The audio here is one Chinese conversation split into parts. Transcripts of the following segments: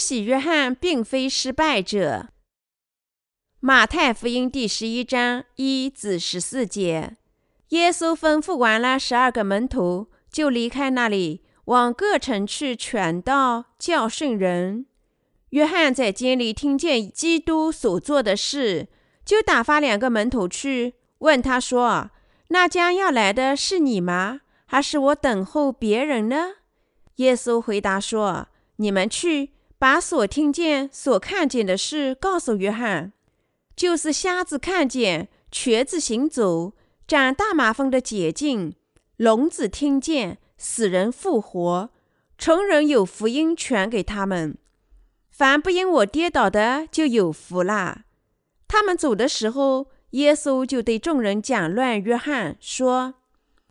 喜约翰并非失败者。马太福音第十一章一至十四节，耶稣吩咐完了十二个门徒，就离开那里，往各城去传道，教训人。约翰在监里听见基督所做的事，就打发两个门徒去问他说：“那将要来的是你吗？还是我等候别人呢？”耶稣回答说：“你们去，把所听见、所看见的事告诉约翰，就是瞎子看见，瘸子行走，长大麻风的解禁，聋子听见，死人复活，穷人有福音传给他们。”凡不因我跌倒的，就有福啦。他们走的时候，耶稣就对众人讲论约翰说：“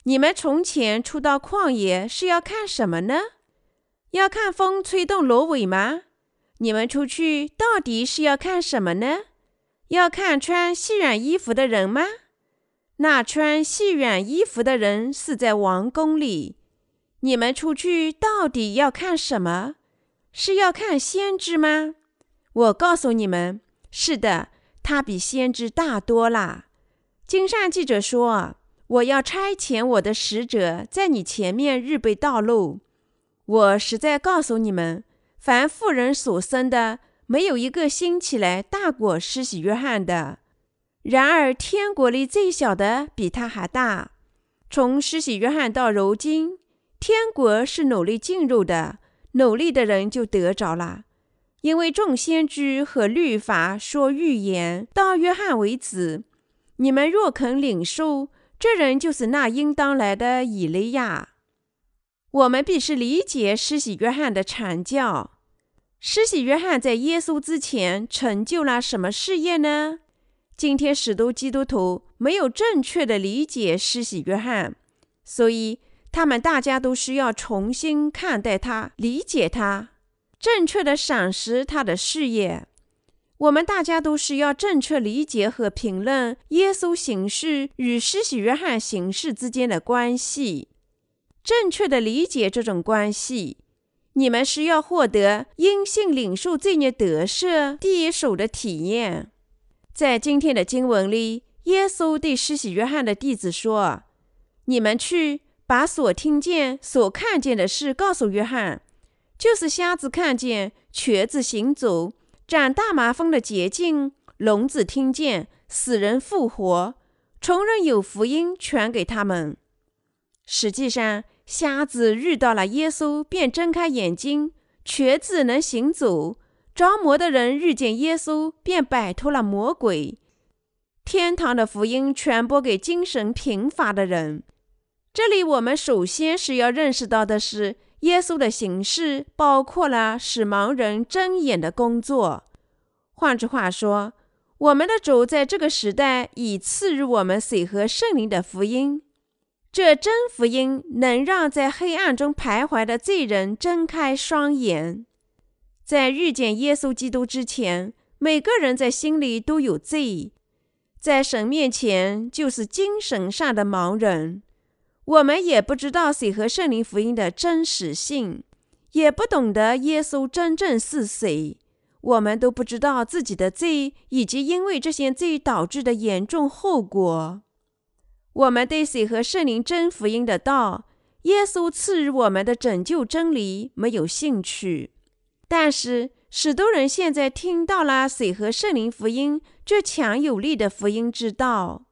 你们从前出到旷野是要看什么呢？要看风吹动芦苇吗？你们出去到底是要看什么呢？要看穿细软衣服的人吗？那穿细软衣服的人是在王宫里。你们出去到底要看什么？”是要看先知吗？我告诉你们，是的，他比先知大多啦。经上记者说：“我要差遣我的使者在你前面预备道路。”我实在告诉你们，凡妇人所生的，没有一个兴起来大过施洗约翰的。然而天国里最小的比他还大。从施洗约翰到如今，天国是努力进入的。努力的人就得着了，因为众先知和律法说预言到约翰为止。你们若肯领受，这人就是那应当来的以利亚。我们必须理解施洗约翰的传教。施洗约翰在耶稣之前成就了什么事业呢？今天许多基督徒没有正确的理解施洗约翰，所以。他们大家都需要重新看待他，理解他，正确的赏识他的事业。我们大家都需要正确理解和评论耶稣行事与施洗约翰行事之间的关系，正确的理解这种关系。你们是要获得因信领受罪孽得赦第一手的体验。在今天的经文里，耶稣对施洗约翰的弟子说：“你们去。”把所听见、所看见的事告诉约翰，就是瞎子看见、瘸子行走、长大麻风的捷径、聋子听见、死人复活、穷人有福音传给他们。实际上，瞎子遇到了耶稣便睁开眼睛，瘸子能行走；着魔的人遇见耶稣便摆脱了魔鬼。天堂的福音传播给精神贫乏的人。这里我们首先是要认识到的是，耶稣的形式包括了使盲人睁眼的工作。换句话说，我们的主在这个时代已赐予我们水和圣灵的福音。这真福音能让在黑暗中徘徊的罪人睁开双眼。在遇见耶稣基督之前，每个人在心里都有罪，在神面前就是精神上的盲人。我们也不知道水和圣灵福音的真实性，也不懂得耶稣真正是谁。我们都不知道自己的罪，以及因为这些罪导致的严重后果。我们对水和圣灵真福音的道，耶稣赐予我们的拯救真理没有兴趣。但是，许多人现在听到了水和圣灵福音这强有力的福音之道，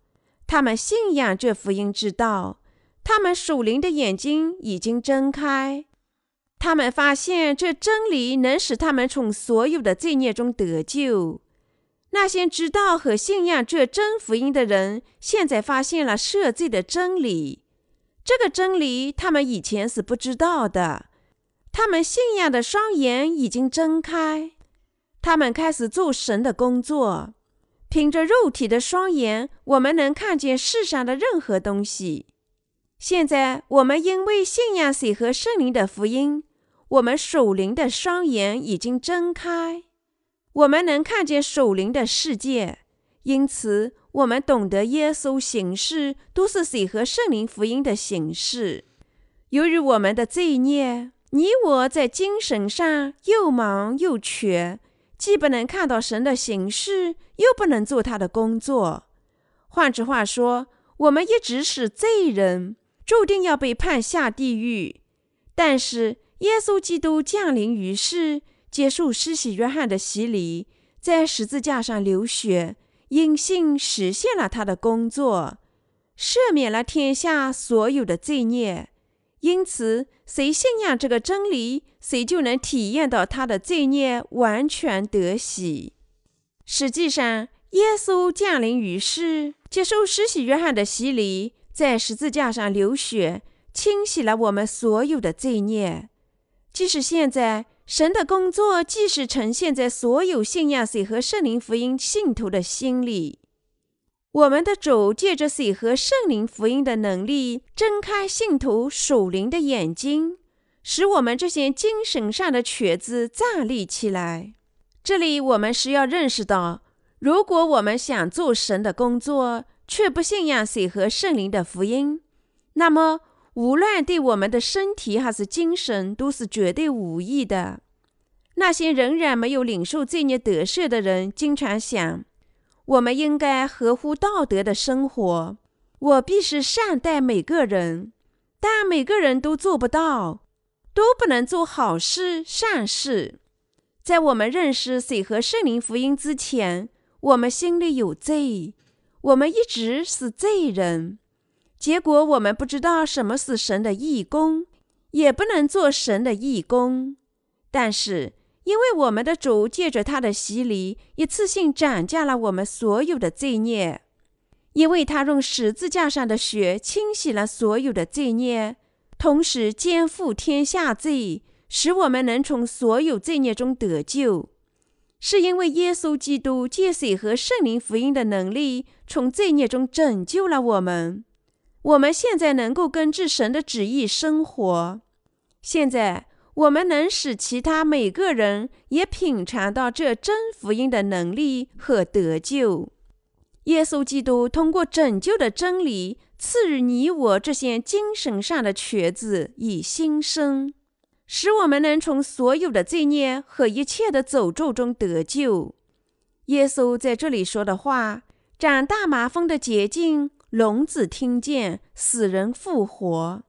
他们信仰这福音之道。他们属灵的眼睛已经睁开，他们发现这真理能使他们从所有的罪孽中得救。那些知道和信仰这真福音的人，现在发现了赦罪的真理。这个真理他们以前是不知道的。他们信仰的双眼已经睁开，他们开始做神的工作。凭着肉体的双眼，我们能看见世上的任何东西。现在我们因为信仰水和圣灵的福音，我们属灵的双眼已经睁开，我们能看见属灵的世界。因此，我们懂得耶稣行事都是水和圣灵福音的形式。由于我们的罪孽，你我在精神上又忙又缺，既不能看到神的形式，又不能做他的工作。换句话说，我们一直是罪人，注定要被判下地狱。但是耶稣基督降临于世，接受施洗约翰的洗礼，在十字架上流血，因信实现了他的工作，赦免了天下所有的罪孽。因此，谁信仰这个真理，谁就能体验到他的罪孽完全得洗。实际上，耶稣降临于世，接受施洗约翰的洗礼，在十字架上流血，清洗了我们所有的罪孽。即使现在，神的工作即使呈现在所有信仰谁和圣灵福音信徒的心里。我们的主借着水和圣灵福音的能力，睁开信徒属灵的眼睛，使我们这些精神上的瘸子站立起来。这里我们是要认识到，如果我们想做神的工作，却不信仰水和圣灵的福音，那么无论对我们的身体还是精神，都是绝对无益的。那些仍然没有领受罪孽得赦的人，经常想。我们应该合乎道德的生活。我必须善待每个人，但每个人都做不到，都不能做好事善事。在我们认识水和圣灵福音之前，我们心里有罪，我们一直是罪人。结果我们不知道什么是神的义工，也不能做神的义工。但是。因为我们的主借着他的洗礼，一次性斩价了我们所有的罪孽；因为他用十字架上的血清洗了所有的罪孽，同时肩负天下罪，使我们能从所有罪孽中得救；是因为耶稣基督借水和圣灵福音的能力，从罪孽中拯救了我们。我们现在能够根据神的旨意生活。现在。我们能使其他每个人也品尝到这真福音的能力和得救。耶稣基督通过拯救的真理，赐予你我这些精神上的瘸子以新生，使我们能从所有的罪孽和一切的诅咒中得救。耶稣在这里说的话：长大麻风的捷径，聋子听见，死人复活。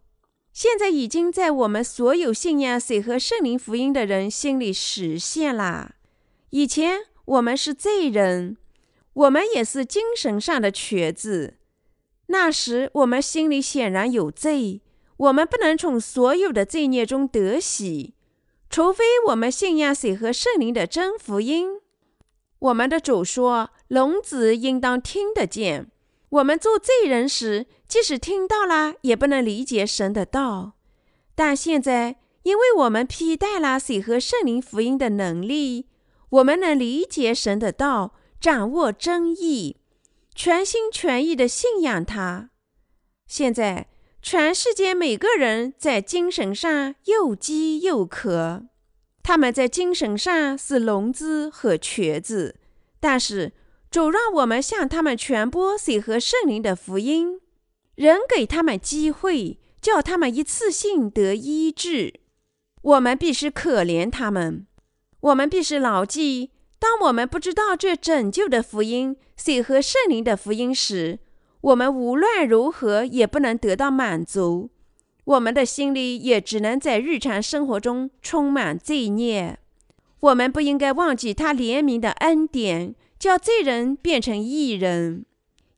现在已经在我们所有信仰水和圣灵福音的人心里实现了。以前我们是罪人，我们也是精神上的瘸子。那时我们心里显然有罪，我们不能从所有的罪孽中得喜，除非我们信仰水和圣灵的真福音。我们的主说：“聋子应当听得见。”我们做罪人时，即使听到了，也不能理解神的道。但现在，因为我们披戴了水和圣灵福音的能力，我们能理解神的道，掌握真意，全心全意的信仰他。现在，全世界每个人在精神上又饥又渴，他们在精神上是聋子和瘸子，但是。主让我们向他们传播水和圣灵的福音，仍给他们机会，叫他们一次性得医治。我们必须可怜他们，我们必须牢记：当我们不知道这拯救的福音、水和圣灵的福音时，我们无论如何也不能得到满足。我们的心里也只能在日常生活中充满罪孽。我们不应该忘记他怜悯的恩典。叫罪人变成义人，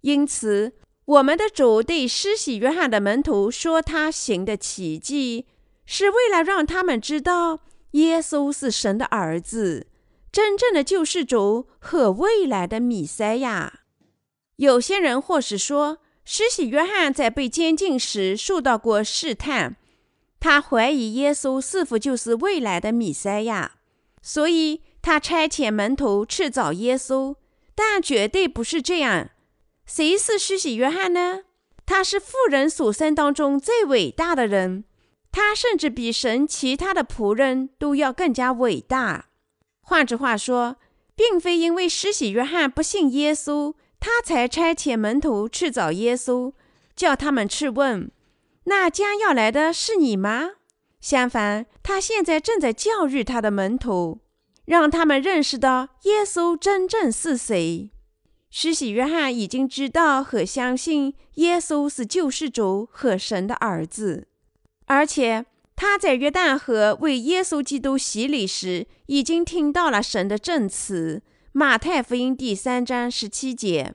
因此我们的主对施洗约翰的门徒说：“他行的奇迹，是为了让他们知道耶稣是神的儿子，真正的救世主和未来的弥赛亚。”有些人或是说，施洗约翰在被监禁时受到过试探，他怀疑耶稣是否就是未来的弥赛亚，所以。他差遣门徒去找耶稣，但绝对不是这样。谁是施洗约翰呢？他是富人所生当中最伟大的人，他甚至比神其他的仆人都要更加伟大。换句话说，并非因为施洗约翰不信耶稣，他才差遣门徒去找耶稣，叫他们去问：“那将要来的是你吗？相反，他现在正在教育他的门徒，让他们认识到耶稣真正是谁。施洗约翰已经知道和相信耶稣是救世主和神的儿子，而且他在约旦河为耶稣基督洗礼时，已经听到了神的证词。马太福音第三章十七节，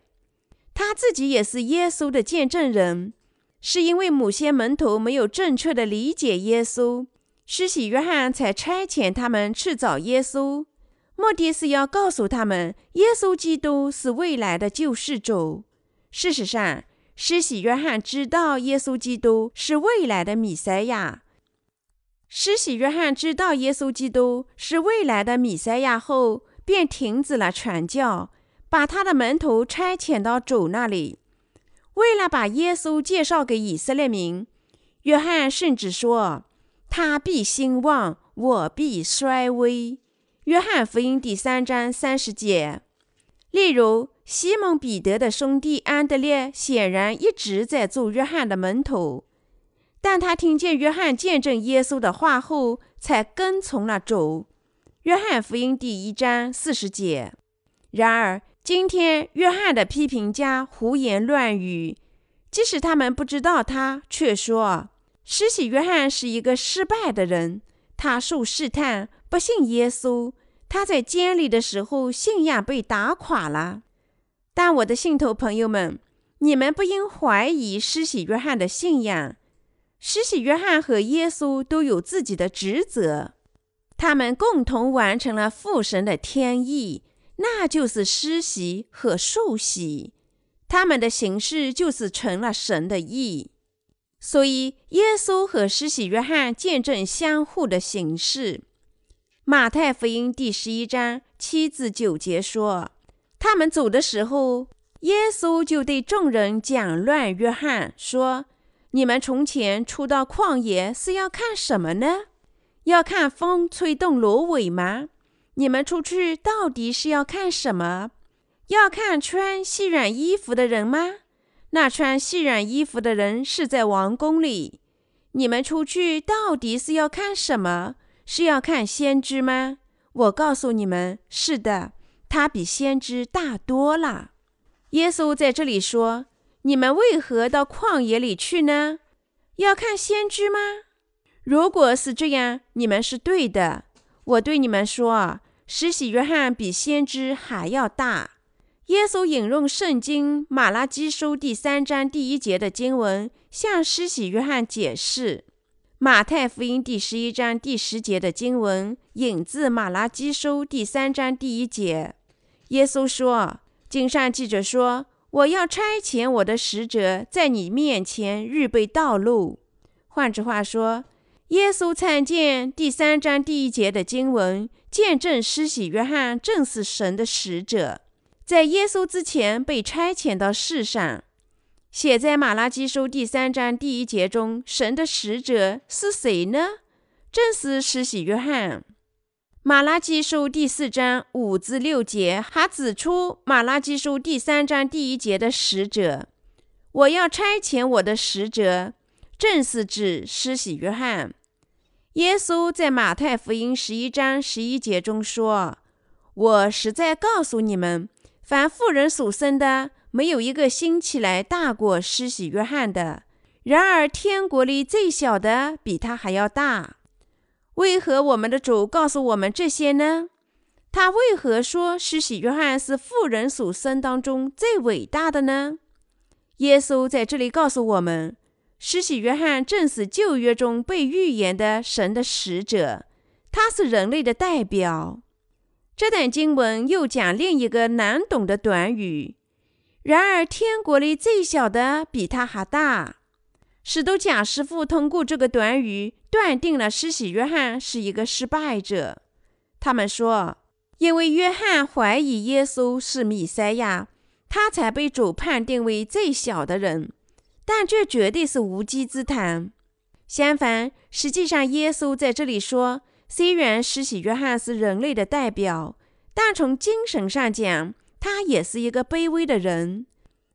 他自己也是耶稣的见证人。是因为某些门徒没有正确的理解耶稣，施洗约翰才差遣他们去找耶稣，目的是要告诉他们，耶稣基督是未来的救世主。事实上，施洗约翰知道耶稣基督是未来的弥赛亚。施洗约翰知道耶稣基督是未来的弥赛亚后，便停止了传教，把他的门徒差遣到主那里。为了把耶稣介绍给以色列民，约翰甚至说：“他必兴旺，我必衰微。”约翰福音第三章三十节。例如，西蒙彼得的兄弟安德烈显然一直在做约翰的门徒，但他听见约翰见证耶稣的话后，才跟从了主。约翰福音第一章四十节。然而，今天，约翰的批评家胡言乱语，即使他们不知道他，却说施洗约翰是一个失败的人。他受试探，不信耶稣。他在监里的时候，信仰被打垮了。但我的信徒朋友们，你们不应怀疑施洗约翰的信仰。施洗约翰和耶稣都有自己的职责，他们共同完成了父神的天意。那就是施洗和受洗，他们的形式就是成了神的意。所以，耶稣和施洗约翰见证相互的形式。马太福音第十一章七至九节说：“他们走的时候，耶稣就对众人讲乱约翰说：‘你们从前出到旷野是要看什么呢？要看风吹动芦苇吗？’”你们出去到底是要看什么？要看穿细软衣服的人吗？那穿细软衣服的人是在王宫里。你们出去到底是要看什么？是要看先知吗？我告诉你们，是的，他比先知大多了。耶稣在这里说：“你们为何到旷野里去呢？要看先知吗？如果是这样，你们是对的。我对你们说。”施洗约翰比先知还要大。耶稣引用圣经马拉基书第三章第一节的经文，向施洗约翰解释。马太福音第十一章第十节的经文引自马拉基书第三章第一节。耶稣说：“经上记着说，我要差遣我的使者在你面前预备道路。”换句话说，耶稣参见第三章第一节的经文。见证施洗约翰正是神的使者，在耶稣之前被差遣到世上。写在马拉基书第三章第一节中，神的使者是谁呢？正是施洗约翰。马拉基书第四章五至六节还指出马拉基书第三章第一节的使者：“我要差遣我的使者，正是指施洗约翰。”耶稣在马太福音十一章十一节中说：“我实在告诉你们，凡妇人所生的，没有一个兴起来大过施洗约翰的。然而天国里最小的比他还要大。为何我们的主告诉我们这些呢？他为何说施洗约翰是妇人所生当中最伟大的呢？耶稣在这里告诉我们。”施洗约翰正是旧约中被预言的神的使者，他是人类的代表。这段经文又讲另一个难懂的短语：“然而天国里最小的比他还大。”使徒贾师傅通过这个短语断定了施洗约翰是一个失败者。他们说，因为约翰怀疑耶稣是弥赛亚，他才被主判定为最小的人。但这绝对是无稽之谈。相反，实际上，耶稣在这里说，虽然施洗约翰是人类的代表，但从精神上讲，他也是一个卑微的人，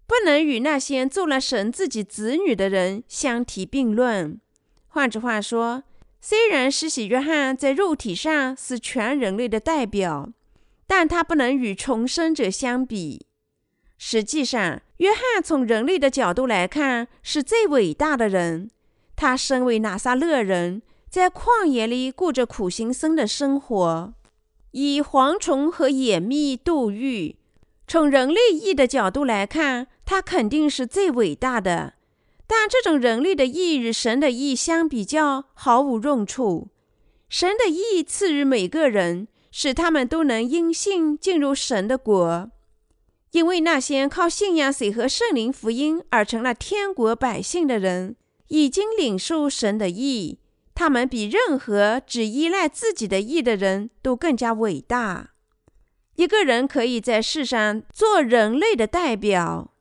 不能与那些做了神自己子女的人相提并论。换句话说，虽然施洗约翰在肉体上是全人类的代表，但他不能与重生者相比。实际上，约翰从人类的角度来看是最伟大的人。他身为拿撒勒人，在旷野里过着苦行僧的生活，以蝗虫和野蜜度日。从人类义的角度来看，它肯定是最伟大的。但这种人类的义与神的义相比较毫无用处。神的义赐予每个人，使他们都能因信进入神的国。因为那些靠信仰水和圣灵福音而成了天国百姓的人，已经领受神的义，他们比任何只依赖自己的义的人都更加伟大。一个人可以在世上做人类的代表，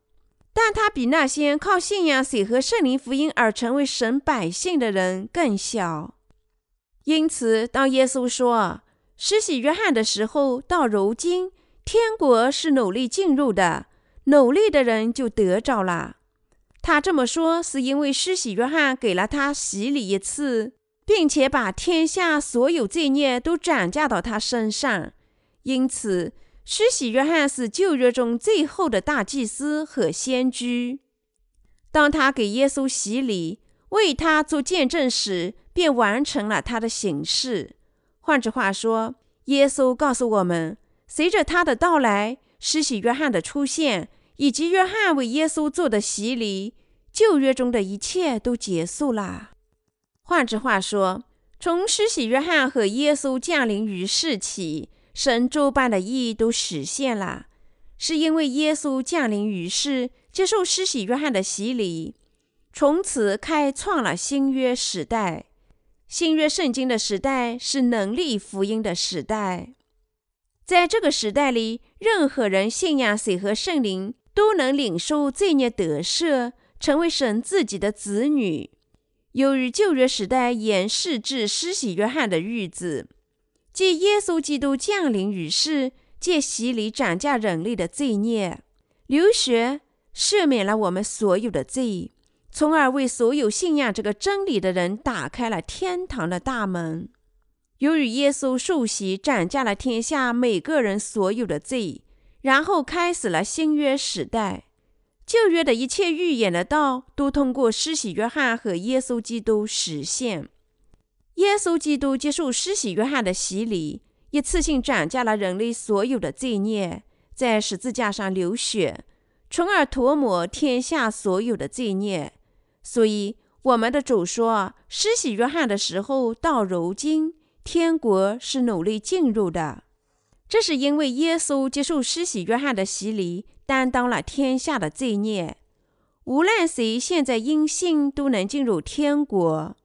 但他比那些靠信仰水和圣灵福音而成为神百姓的人更小。因此，当耶稣说施洗约翰的时候，到如今。天国是努力进入的，努力的人就得着了。他这么说，是因为施洗约翰给了他洗礼一次，并且把天下所有罪孽都转嫁到他身上。因此，施洗约翰是旧约中最后的大祭司和先知。当他给耶稣洗礼，为他做见证时，便完成了他的形式。换句话说，耶稣告诉我们。随着他的到来，施洗约翰的出现，以及约翰为耶稣做的洗礼，旧约中的一切都结束了。换句话说，从施洗约翰和耶稣降临于世起，神周般的意义都实现了，是因为耶稣降临于世，接受施洗约翰的洗礼，从此开创了新约时代。新约圣经的时代是能力福音的时代。在这个时代里，任何人信仰水和圣灵，都能领受罪孽得赦，成为神自己的子女。由于旧约时代延续至施洗约翰的日子，即耶稣基督降临于世，借洗礼斩价人类的罪孽，流血赦免了我们所有的罪，从而为所有信仰这个真理的人打开了天堂的大门。由于耶稣受洗斩价了天下每个人所有的罪，然后开始了新约时代。旧约的一切预言的道都通过施洗约翰和耶稣基督实现。耶稣基督接受施洗约翰的洗礼，一次性斩下了人类所有的罪孽，在十字架上流血，从而涂抹天下所有的罪孽。所以，我们的主说，施洗约翰的时候到如今。天国是努力进入的，这是因为耶稣接受施洗约翰的洗礼，担当了天下的罪孽。无论谁现在因信都能进入天国。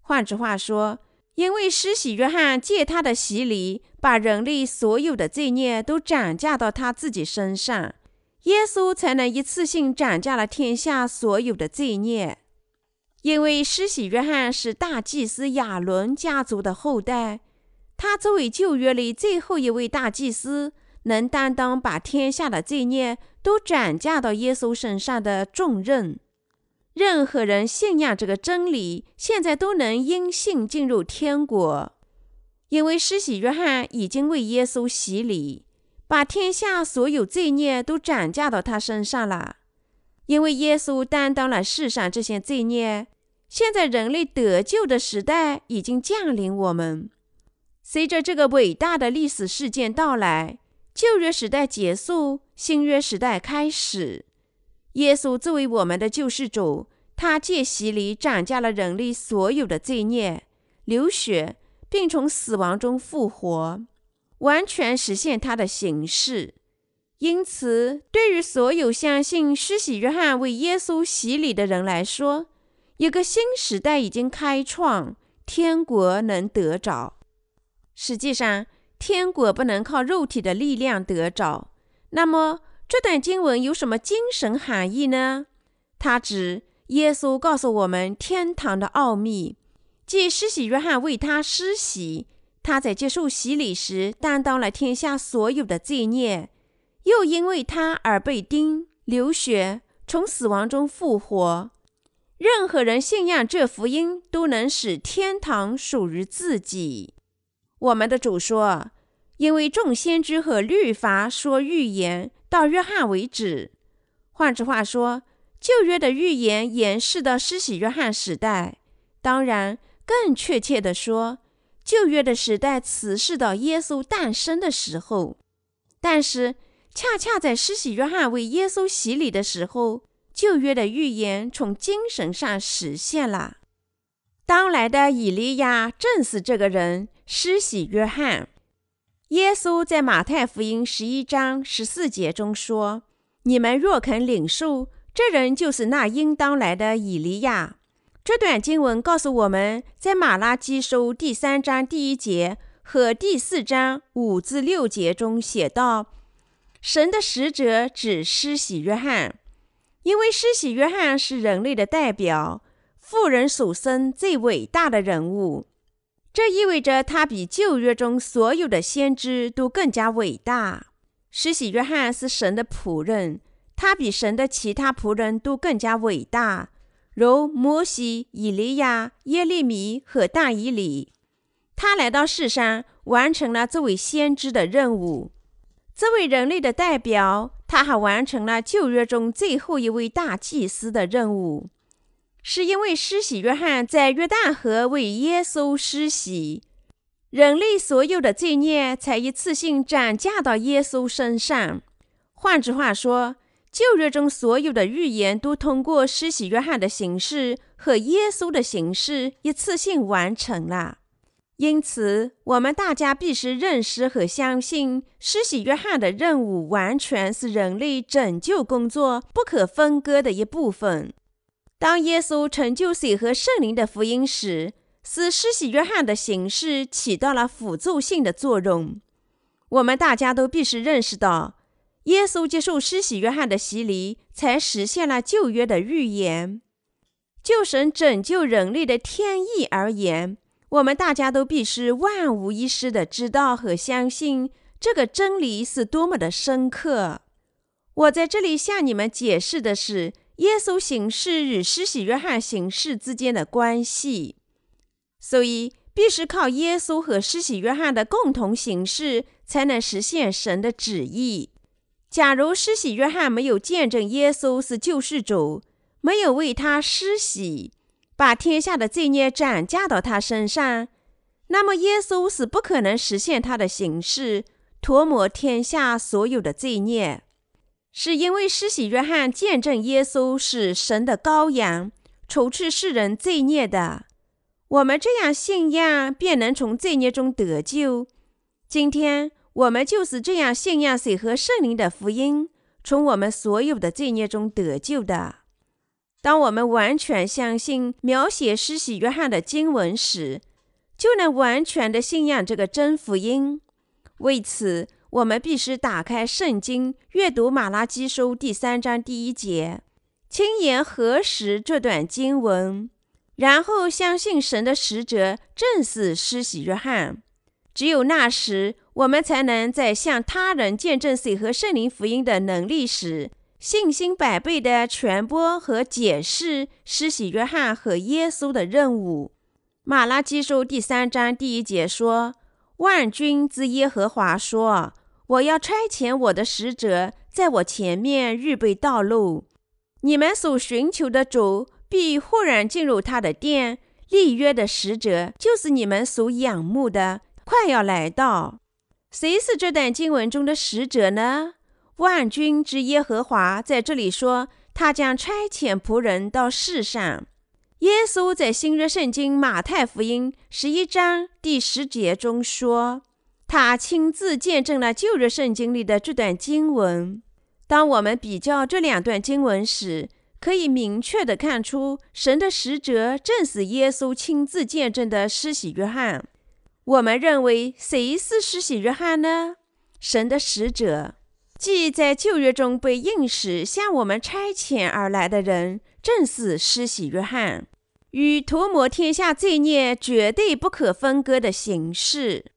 换句话说，因为施洗约翰借他的洗礼，把人类所有的罪孽都转嫁到他自己身上，耶稣才能一次性转嫁了天下所有的罪孽。因为施洗约翰是大祭司亚伦家族的后代，他作为旧约里最后一位大祭司，能担当把天下的罪孽都转嫁到耶稣身上的重任。任何人信仰这个真理，现在都能因信进入天国，因为施洗约翰已经为耶稣洗礼，把天下所有罪孽都转嫁到他身上了。因为耶稣担当了世上这些罪孽，现在人类得救的时代已经降临。我们随着这个伟大的历史事件到来，旧约时代结束，新约时代开始。耶稣作为我们的救世主，他借洗礼斩下了人类所有的罪孽，流血，并从死亡中复活，完全实现他的形式。因此，对于所有相信施洗约翰为耶稣洗礼的人来说，一个新时代已经开创，天国能得着。实际上，天国不能靠肉体的力量得着。那么，这段经文有什么精神含义呢？它指耶稣告诉我们天堂的奥秘，即施洗约翰为他施洗，他在接受洗礼时担当了天下所有的罪孽。又因为他而被钉、流血、从死亡中复活，任何人信仰这福音，都能使天堂属于自己。我们的主说：“因为众先知和律法说预言，到约翰为止。”换句话说，旧约的预言延续到施洗约翰时代。当然，更确切地说，旧约的时代持续到耶稣诞生的时候。但是，恰恰在施洗约翰为耶稣洗礼的时候，旧约的预言从精神上实现了。当来的以利亚正是这个人，施洗约翰。耶稣在马太福音十一章十四节中说：“你们若肯领受，这人就是那应当来的以利亚。”这段经文告诉我们，在马拉基书第三章第一节和第四章五至六节中写道：“神的使者指施洗约翰。”因为施洗约翰是人类的代表，妇人所生最伟大的人物，这意味着他比旧约中所有的先知都更加伟大。施洗约翰是神的仆人，他比神的其他仆人都更加伟大，如摩西、以利亚、耶利米和大以里。他来到世上，完成了这位先知的任务。这位人类的代表，他还完成了旧约中最后一位大祭司的任务，是因为施洗约翰在约旦河为耶稣施洗，人类所有的罪孽才一次性转嫁到耶稣身上。换句话说，旧约中所有的预言都通过施洗约翰的形式和耶稣的形式一次性完成了。因此，我们大家必须认识和相信，施洗约翰的任务完全是人类拯救工作不可分割的一部分。当耶稣成就水和圣灵的福音时，是施洗约翰的形式起到了辅助性的作用。我们大家都必须认识到，耶稣接受施洗约翰的洗礼，才实现了旧约的预言。就神拯救人类的天意而言。我们大家都必须万无一失地知道和相信这个真理是多么的深刻。我在这里向你们解释的是耶稣行事与施洗约翰行事之间的关系，所以必须靠耶稣和施洗约翰的共同行事，才能实现神的旨意。假如施洗约翰没有见证耶稣是救世主，没有为他施洗，把天下的罪孽转嫁到他身上，那么耶稣是不可能实现他的形式，涂抹天下所有的罪孽。是因为施洗约翰见证耶稣是神的羔羊，除去世人罪孽的。我们这样信仰，便能从罪孽中得救。今天我们就是这样信仰水和圣灵的福音，从我们所有的罪孽中得救的。当我们完全相信描写施洗约翰的经文时，就能完全的信仰这个真福音。为此，我们必须打开圣经，阅读马拉基书第三章第一节，亲眼核实这段经文，然后相信神的使者正是施洗约翰。只有那时，我们才能在向他人见证水和圣灵福音的能力时。信心百倍的传播和解释施洗约翰和耶稣的任务。马拉基书第三章第一节说：“万军之耶和华说，我要差遣我的使者在我前面预备道路。你们所寻求的主必忽然进入他的殿。立约的使者就是你们所仰慕的，快要来到。谁是这段经文中的使者呢？”万军之耶和华在这里说，他将差遣仆人到世上。耶稣在新约圣经马太福音十一章第十节中说，他亲自见证了旧约圣经里的这段经文。当我们比较这两段经文时，可以明确地看出，神的使者正是耶稣亲自见证的施洗约翰。我们认为，谁是施洗约翰呢？神的使者。即在旧约中被应许向我们差遣而来的人，正是施洗约翰，与涂抹天下罪孽绝对不可分割的形式。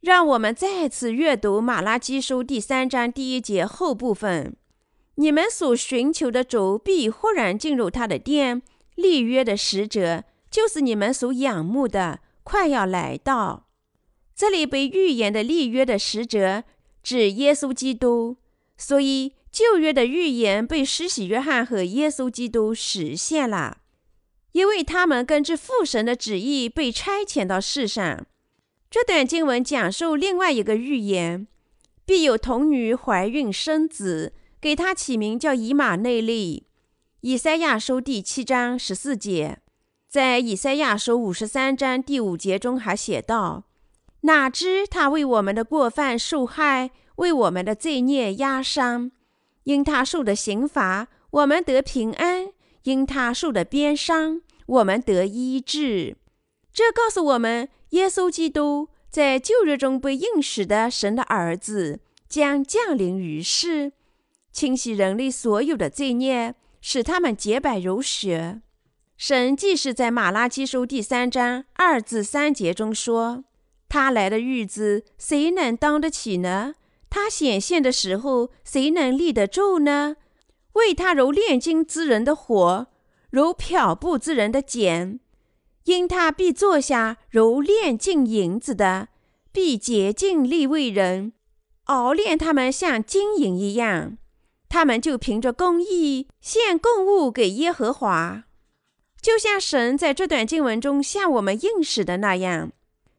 让我们再次阅读马拉基书第三章第一节后部分：“你们所寻求的主必忽然进入他的殿，立约的使者，就是你们所仰慕的，快要来到。这里被预言的立约的使者指耶稣基督，所以旧约的预言被施洗约翰和耶稣基督实现了，因为他们根据父神的旨意被差遣到世上。这段经文讲述另外一个预言：必有童女怀孕生子，给他起名叫以马内利。以赛亚书第七章十四节，在以赛亚书五十三章第五节中还写道：“哪知他为我们的过犯受害，为我们的罪孽压伤。因他受的刑罚，我们得平安；因他受的鞭伤，我们得医治。”这告诉我们，耶稣基督在旧约中被应许的神的儿子将降临于世，清洗人类所有的罪孽。使他们洁白如雪。神即是在马拉基书第三章二至三节中说：“他来的日子，谁能当得起呢？他显现的时候，谁能立得住呢？为他如炼金之人的火，如漂布之人的碱，因他必坐下如炼尽银子的，必洁净利未人，熬炼他们像金银一样。”他们就凭着公义献供物给耶和华，就像神在这段经文中向我们应许的那样，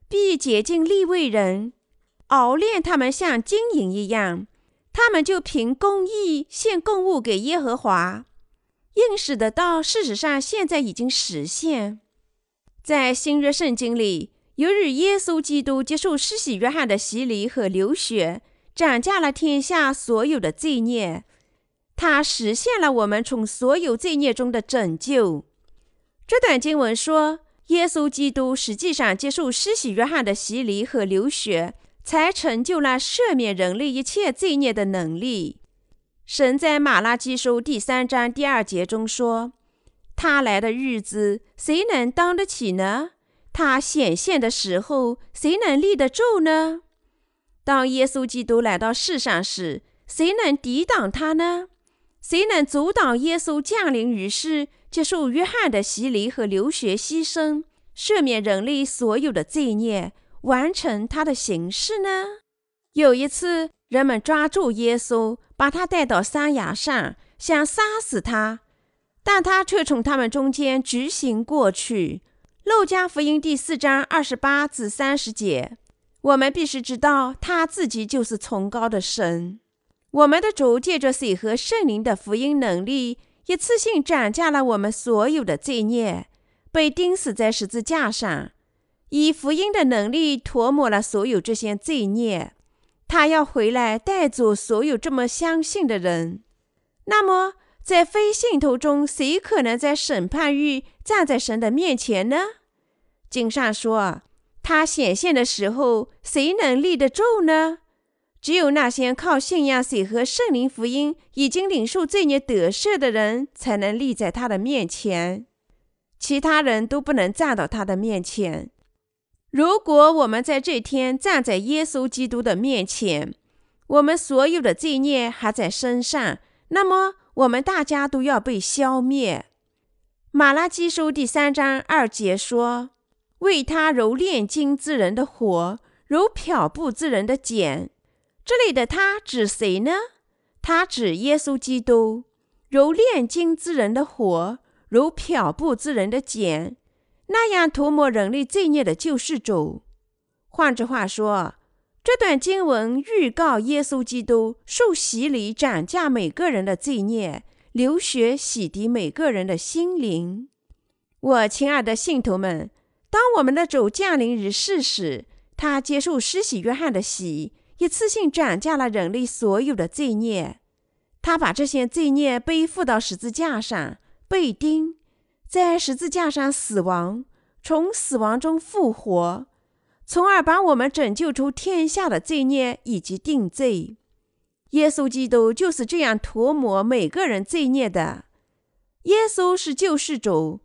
必洁净立位人，熬炼他们像金银一样。他们就凭公义献供物给耶和华。应许的道，事实上现在已经实现。在新约圣经里，由于耶稣基督接受施洗约翰的洗礼和流血，斩下了天下所有的罪孽。他实现了我们从所有罪孽中的拯救。这段经文说，耶稣基督实际上接受施洗约翰的洗礼和流血，才成就了赦免人类一切罪孽的能力。神在马拉基书第三章第二节中说：“他来的日子，谁能当得起呢？他显现的时候，谁能立得住呢？当耶稣基督来到世上时，谁能抵挡他呢？”谁能阻挡耶稣降临于世，接受约翰的洗礼和流血牺牲，赦免人类所有的罪孽，完成他的形式呢？有一次，人们抓住耶稣，把他带到山崖上，想杀死他，但他却从他们中间直行过去。路加福音第四章二十八至三十节，我们必须知道，他自己就是崇高的神。我们的主借着水和圣灵的福音能力，一次性斩下了我们所有的罪孽，被钉死在十字架上，以福音的能力涂抹了所有这些罪孽。他要回来带走所有这么相信的人。那么，在非信徒中，谁可能在审判日站在神的面前呢？经上说，他显现的时候，谁能立得住呢？只有那些靠信仰水和圣灵福音已经领受罪孽得赦的人，才能立在他的面前，其他人都不能站到他的面前。如果我们在这天站在耶稣基督的面前，我们所有的罪孽还在身上，那么我们大家都要被消灭。马拉基书第三章二节说：“为他揉炼金之人的火，如漂布之人的碱。”这里的他指谁呢？他指耶稣基督，揉炼金之人的火，如漂布之人的碱，那样涂抹人类罪孽的救世主。换句话说，这段经文预告耶稣基督受洗礼斩价每个人的罪孽，流血洗涤每个人的心灵。我亲爱的信徒们，当我们的主降临于世时，他接受施洗约翰的洗。一次性斩价了人类所有的罪孽，他把这些罪孽背负到十字架上，被钉在十字架上死亡，从死亡中复活，从而把我们拯救出天下的罪孽以及定罪。耶稣基督就是这样涂抹每个人罪孽的。耶稣是救世主，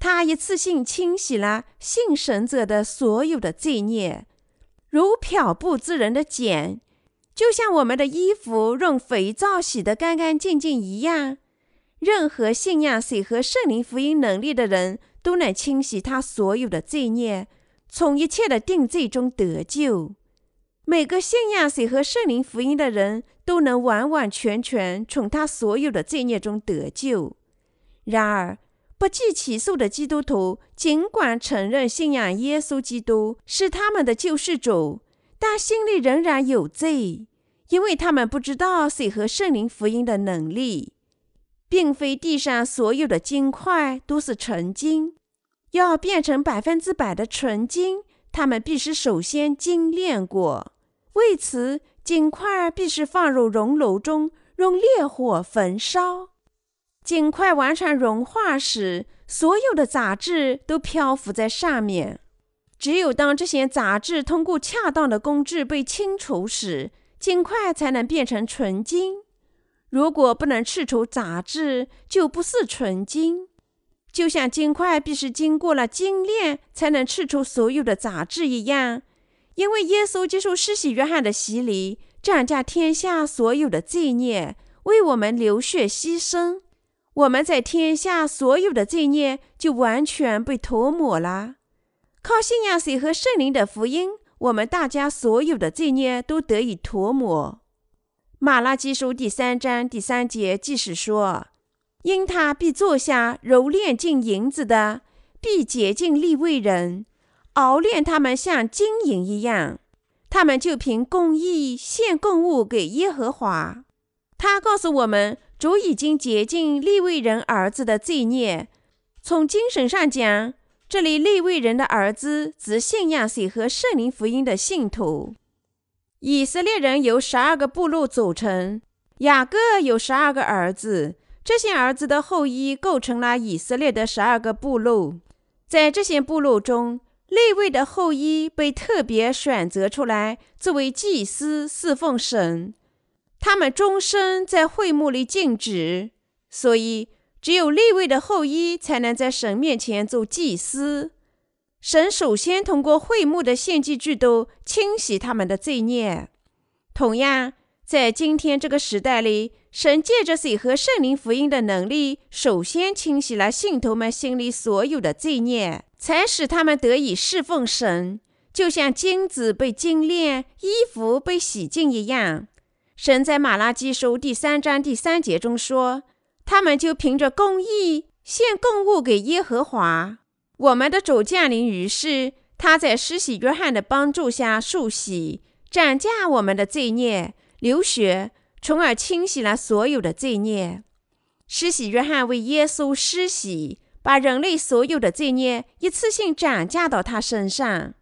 他一次性清洗了信神者的所有的罪孽。如漂布之人的碱，就像我们的衣服用肥皂洗得干干净净一样。任何信仰谁和圣灵福音能力的人都能清洗他所有的罪孽，从一切的定罪中得救。每个信仰谁和圣灵福音的人都能完完全全从他所有的罪孽中得救。然而，不计其数的基督徒尽管承认信仰耶稣基督是他们的救世主，但心里仍然有罪，因为他们不知道谁和圣灵福音的能力。并非地上所有的金块都是纯金，要变成百分之百的纯金，他们必须首先精炼过。为此，金块必须放入熔炉中，用烈火焚烧。金块完全融化时，所有的杂质都漂浮在上面。只有当这些杂质通过恰当的工具被清除时，金块才能变成纯金。如果不能去除杂质，就不是纯金。就像金块必须经过了精炼才能去除所有的杂质一样，因为耶稣接受施洗约翰的洗礼，斩下天下所有的罪孽，为我们流血牺牲，我们在天下所有的罪孽就完全被涂抹了。靠信仰水和圣灵的福音，我们大家所有的罪孽都得以涂抹。马拉基书第三章第三节，即是说，因他必坐下揉炼进银子的，必洁净利未人，熬炼他们像金银一样，他们就凭公义献供物给耶和华。他告诉我们，主已经洁净利未人儿子的罪孽。从精神上讲，这里利未人的儿子指信仰水和圣灵福音的信徒。以色列人由十二个部落组成，雅各有十二个儿子，这些儿子的后裔构成了以色列的十二个部落。在这些部落中，利位的后裔被特别选择出来作为祭司侍奉神，他们终身在会幕里静止，所以只有利位的后裔才能在神面前做祭司。神首先通过会幕的献祭制度清洗他们的罪孽。同样，在今天这个时代里，神借着水和圣灵福音的能力，首先清洗了信徒们心里所有的罪孽，才使他们得以侍奉神，就像金子被精炼、衣服被洗净一样。神在马拉基书第三章第三节中说：“他们就凭着公义献供物给耶和华。”我们的主降临于世，他在施洗约翰的帮助下受洗，斩价我们的罪孽，流血，从而清洗了所有的罪孽。施洗约翰为耶稣施洗，把人类所有的罪孽一次性斩价到他身上。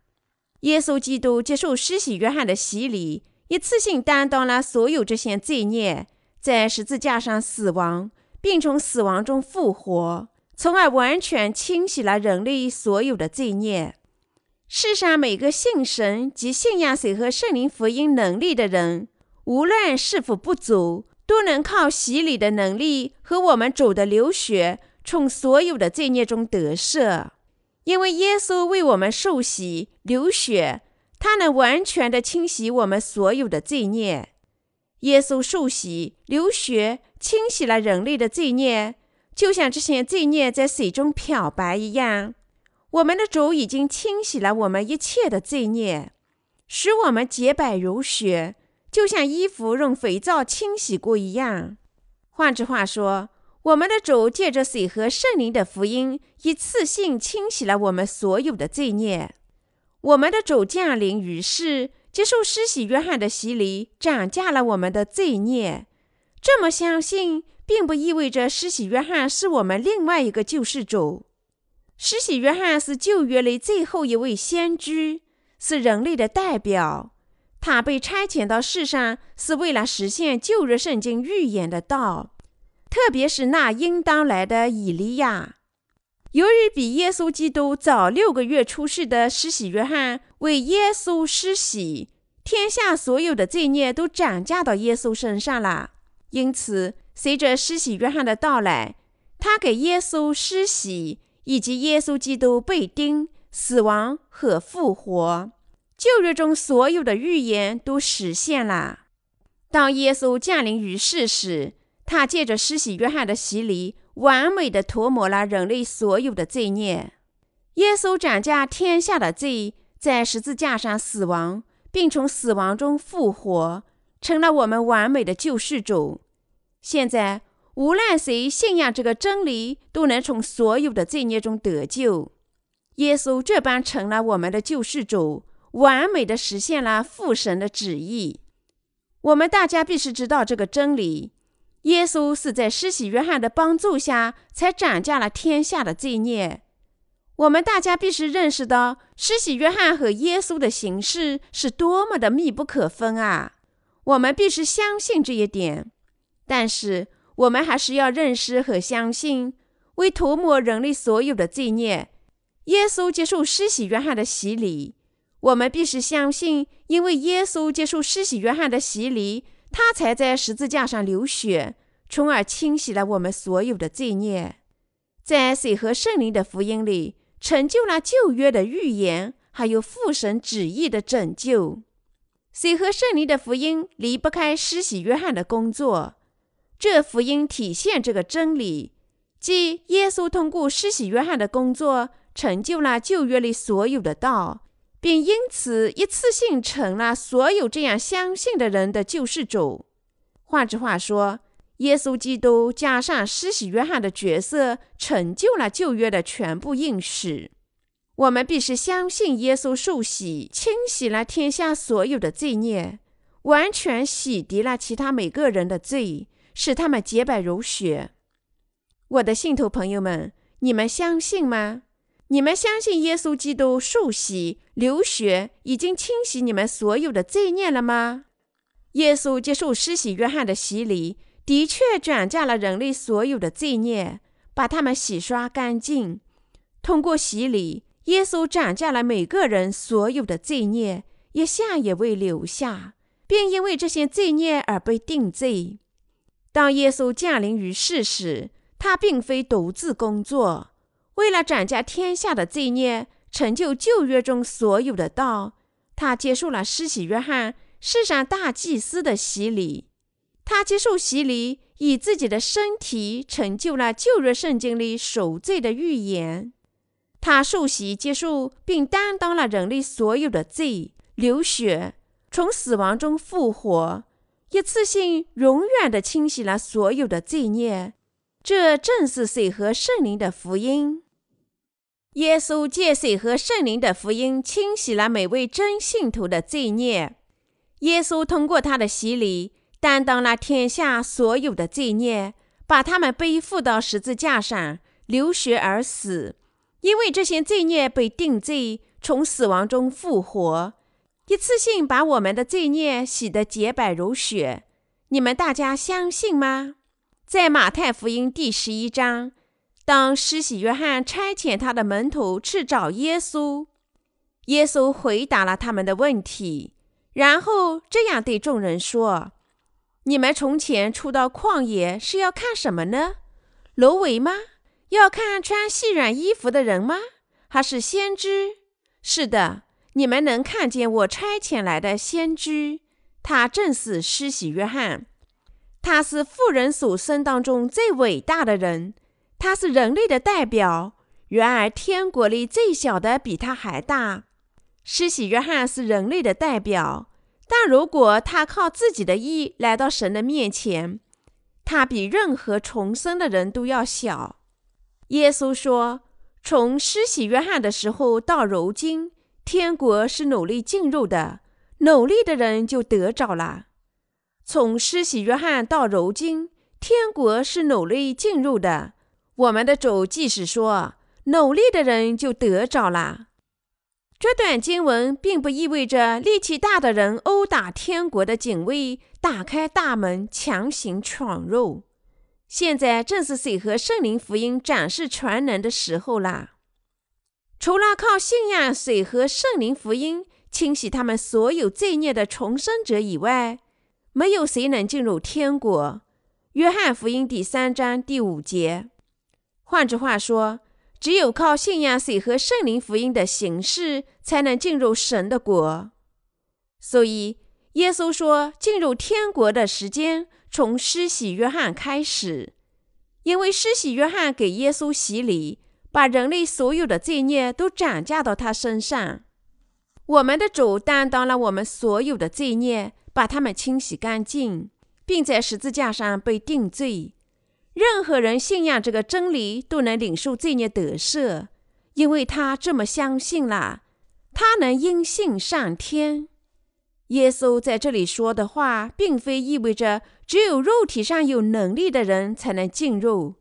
耶稣基督接受施洗约翰的洗礼，一次性担当了所有这些罪孽，在十字架上死亡，并从死亡中复活。从而完全清洗了人类所有的罪孽。世上每个信神及信仰水和圣灵福音能力的人，无论是否不足，都能靠洗礼的能力和我们主的流血，从所有的罪孽中得赦。因为耶稣为我们受洗流血，他能完全的清洗我们所有的罪孽。耶稣受洗流血，清洗了人类的罪孽。就像这些罪孽在水中漂白一样，我们的主已经清洗了我们一切的罪孽，使我们洁白如雪，就像衣服用肥皂清洗过一样。换句话说，我们的主借着水和圣灵的福音，一次性清洗了我们所有的罪孽。我们的主降临于世，接受施洗约翰的洗礼，斩价了我们的罪孽。这么相信。并不意味着施洗约翰是我们另外一个救世主。施洗约翰是旧约里最后一位先知，是人类的代表。他被差遣到世上，是为了实现旧约圣经预言的道，特别是那应当来的以利亚。由于比耶稣基督早六个月出世的施洗约翰为耶稣施洗，天下所有的罪孽都转嫁到耶稣身上了，因此。随着施洗约翰的到来，他给耶稣施洗，以及耶稣基督被钉、死亡和复活，旧约中所有的预言都实现了。当耶稣降临于世时，他借着施洗约翰的洗礼，完美的涂抹了人类所有的罪孽。耶稣斩下天下的罪，在十字架上死亡，并从死亡中复活，成了我们完美的救世主。现在，无论谁信仰这个真理，都能从所有的罪孽中得救。耶稣这般成了我们的救世主，完美的实现了父神的旨意。我们大家必须知道这个真理：耶稣是在施洗约翰的帮助下才斩下了天下的罪孽。我们大家必须认识到，施洗约翰和耶稣的形式是多么的密不可分啊！我们必须相信这一点。但是，我们还是要认识和相信，为涂抹人类所有的罪孽。耶稣接受施洗约翰的洗礼，我们必须相信，因为耶稣接受施洗约翰的洗礼，他才在十字架上流血，从而清洗了我们所有的罪孽。在水和圣灵的福音里，成就了旧约的预言，还有父神旨意的拯救。水和圣灵的福音离不开施洗约翰的工作，这福音体现这个真理，即耶稣通过施洗约翰的工作。成就了旧约里所有的道，并因此一次性成了所有这样相信的人的救世主。换句话说，耶稣基督加上施洗约翰的角色，成就了旧约的全部应许。我们必须相信耶稣受洗，清洗了天下所有的罪孽，完全洗涤了其他每个人的罪，使他们洁白如雪。我的信徒朋友们，你们相信吗？你们相信耶稣基督受洗流血已经清洗你们所有的罪孽了吗？耶稣接受施洗约翰的洗礼，的确转嫁了人类所有的罪孽，把他们洗刷干净。通过洗礼，耶稣转嫁了每个人所有的罪孽，一项也未留下，并因为这些罪孽而被定罪。当耶稣降临于世时，他并非独自工作。为了斩下天下的罪孽，成就旧约中所有的道，他接受了施洗约翰世上大祭司的洗礼。他接受洗礼，以自己的身体成就了旧约圣经里赎罪的预言。他受洗接受并担当了人类所有的罪，流血，从死亡中复活，一次性永远的清洗了所有的罪孽。这正是水和圣灵的福音。耶稣借水和圣灵的福音清洗了每位真信徒的罪孽。耶稣通过他的洗礼，担当了天下所有的罪孽，把他们背负到十字架上，流血而死。因为这些罪孽被定罪，从死亡中复活，一次性把我们的罪孽洗得洁白如雪。你们大家相信吗？在马太福音第十一章。当施洗约翰差遣他的门徒去找耶稣，耶稣回答了他们的问题，然后这样对众人说：“你们从前出到旷野是要看什么呢？芦苇吗？要看穿细软衣服的人吗？还是先知？是的，你们能看见我差遣来的先知，他正是施洗约翰，他是富人所生当中最伟大的人。”他是人类的代表，然而天国里最小的比他还大。施洗约翰是人类的代表，但如果他靠自己的意来到神的面前，他比任何重生的人都要小。耶稣说：“从施洗约翰的时候到如今，天国是努力进入的，努力的人就得着了。从施洗约翰到如今，天国是努力进入的。”我们的主即使说努力的人就得着了。这段经文并不意味着力气大的人殴打天国的警卫，打开大门强行闯入。现在正是水和圣灵福音展示全能的时候啦。除了靠信仰水和圣灵福音清洗他们所有罪孽的重生者以外，没有谁能进入天国。约翰福音第三章第五节。换句话说，只有靠信仰水和圣灵福音的形式，才能进入神的国。所以，耶稣说，进入天国的时间从施洗约翰开始，因为施洗约翰给耶稣洗礼，把人类所有的罪孽都转嫁到他身上。我们的主担当了我们所有的罪孽，把他们清洗干净，并在十字架上被定罪。任何人信仰这个真理，都能领受罪孽得赦，因为他这么相信了。他能因信上天。耶稣在这里说的话，并非意味着只有肉体上有能力的人才能进入，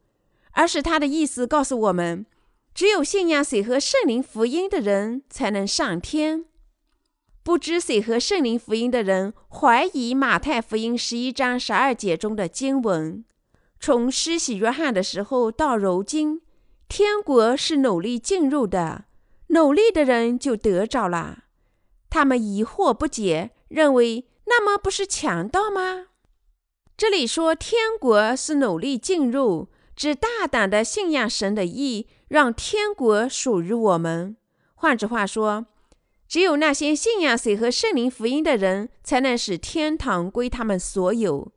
而是他的意思告诉我们，只有信仰水和圣灵福音的人才能上天。不知水和圣灵福音的人怀疑马太福音十一章十二节中的经文：从施洗约翰的时候到如今，天国是努力进入的，努力的人就得着了。他们疑惑不解。认为那么不是强盗吗？这里说天国是努力进入，指大胆的信仰神的意，让天国属于我们。换句话说，只有那些信仰谁和圣灵福音的人，才能使天堂归他们所有。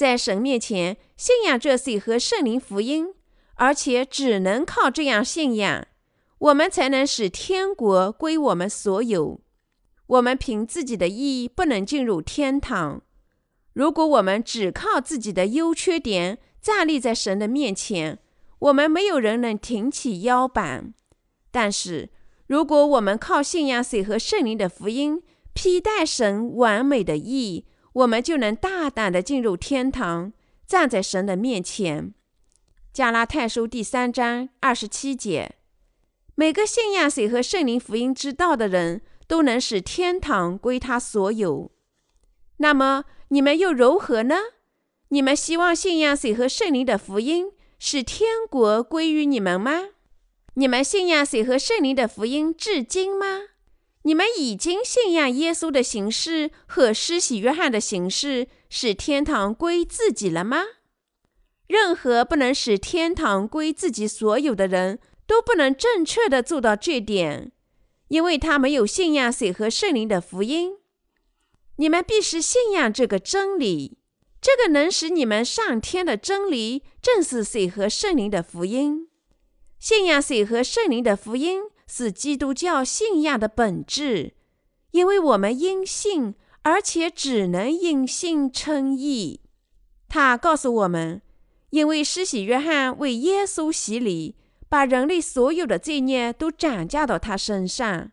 在神面前信仰这水和圣灵福音，而且只能靠这样信仰，我们才能使天国归我们所有。我们凭自己的意义不能进入天堂。如果我们只靠自己的优缺点站立在神的面前，我们没有人能挺起腰板。但是，如果我们靠信仰水和圣灵的福音，披戴神完美的意，我们就能大胆地进入天堂，站在神的面前。加拉太书第三章二十七节：每个信仰水和圣灵福音之道的人。都能使天堂归他所有。那么你们又如何呢？你们希望信仰谁和圣灵的福音，使天国归于你们吗？你们信仰谁和圣灵的福音至今吗？你们已经信仰耶稣的形式和施洗约翰的形式，使天堂归自己了吗？任何不能使天堂归自己所有的人，都不能正确的做到这点。因为他没有信仰水和圣灵的福音，你们必须信仰这个真理。这个能使你们上天的真理，正是水和圣灵的福音。信仰水和圣灵的福音是基督教信仰的本质，因为我们因信，而且只能因信称义。他告诉我们，因为施洗约翰为耶稣洗礼。把人类所有的罪孽都转嫁到他身上，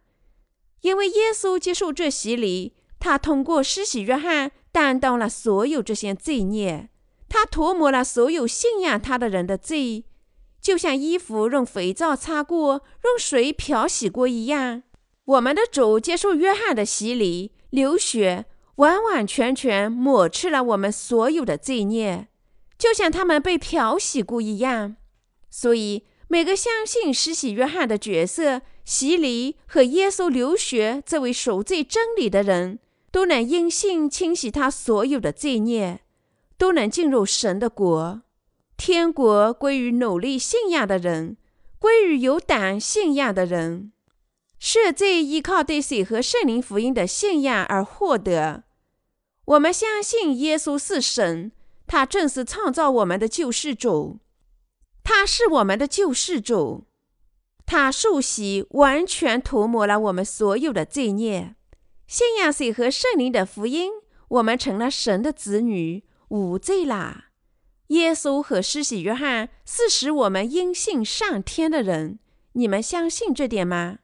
因为耶稣接受这洗礼，他通过施洗约翰担当了所有这些罪孽，他涂抹了所有信仰他的人的罪，就像衣服用肥皂擦过、用水漂洗过一样。我们的主接受约翰的洗礼，流血，完完全全抹去了我们所有的罪孽，就像他们被漂洗过一样。所以。每个相信施洗约翰的角色、洗礼和耶稣流血这位赎罪真理的人，都能因信清洗他所有的罪孽，都能进入神的国。天国归于努力信仰的人，归于有胆信仰的人。赦罪依靠对水和圣灵福音的信仰而获得。我们相信耶稣是神，他正是创造我们的救世主。他是我们的救世主，他受洗完全涂抹了我们所有的罪孽。信仰水和圣灵的福音，我们成了神的子女，无罪啦。耶稣和施洗约翰是使我们因信上天的人，你们相信这点吗？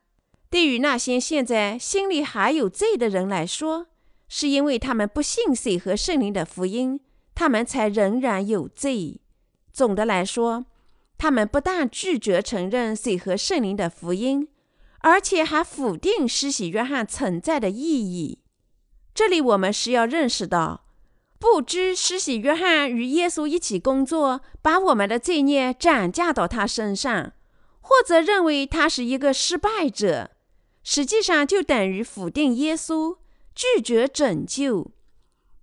对于那些现在心里还有罪的人来说，是因为他们不信水和圣灵的福音，他们才仍然有罪。总的来说。他们不但拒绝承认水和圣灵的福音，而且还否定施洗约翰存在的意义。这里我们是要认识到，不知施洗约翰与耶稣一起工作，把我们的罪孽转嫁到他身上，或者认为他是一个失败者，实际上就等于否定耶稣，拒绝拯救。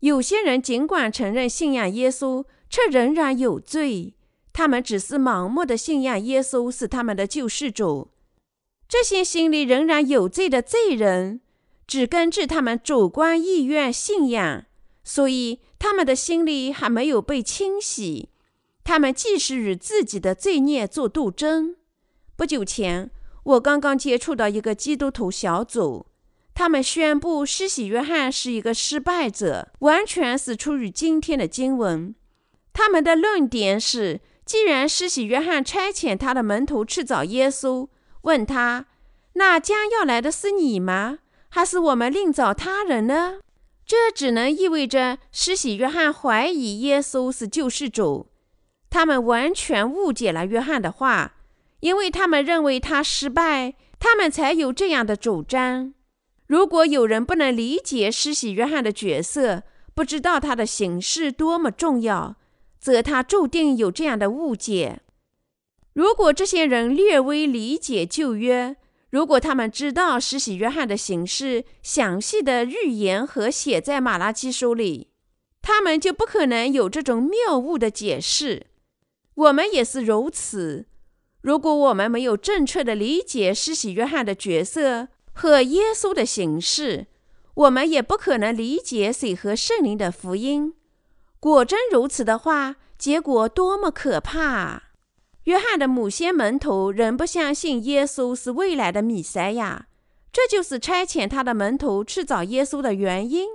有些人尽管承认信仰耶稣，却仍然有罪。他们只是盲目的信仰耶稣是他们的救世主。这些心里仍然有罪的罪人，只根据他们主观意愿信仰，所以他们的心里还没有被清洗。他们既是与自己的罪孽做斗争。不久前，我刚刚接触到一个基督徒小组，他们宣布施洗约翰是一个失败者，完全是出于今天的经文。他们的论点是：既然施洗约翰差遣他的门徒去找耶稣，问他，那将要来的是你吗？还是我们另找他人呢？这只能意味着施洗约翰怀疑耶稣是救世主。他们完全误解了约翰的话，因为他们认为他失败，他们才有这样的主张。如果有人不能理解施洗约翰的角色，不知道他的形式多么重要，则他注定有这样的误解。如果这些人略微理解旧约，如果他们知道施洗约翰的形式详细的预言和写在马拉基书里，他们就不可能有这种谬误的解释。我们也是如此。如果我们没有正确的理解施洗约翰的角色和耶稣的形式，我们也不可能理解水和圣灵的福音。果真如此的话，结果多么可怕啊！约翰的母先门徒仍不相信耶稣是未来的弥赛亚，这就是差遣他的门徒去找耶稣的原因，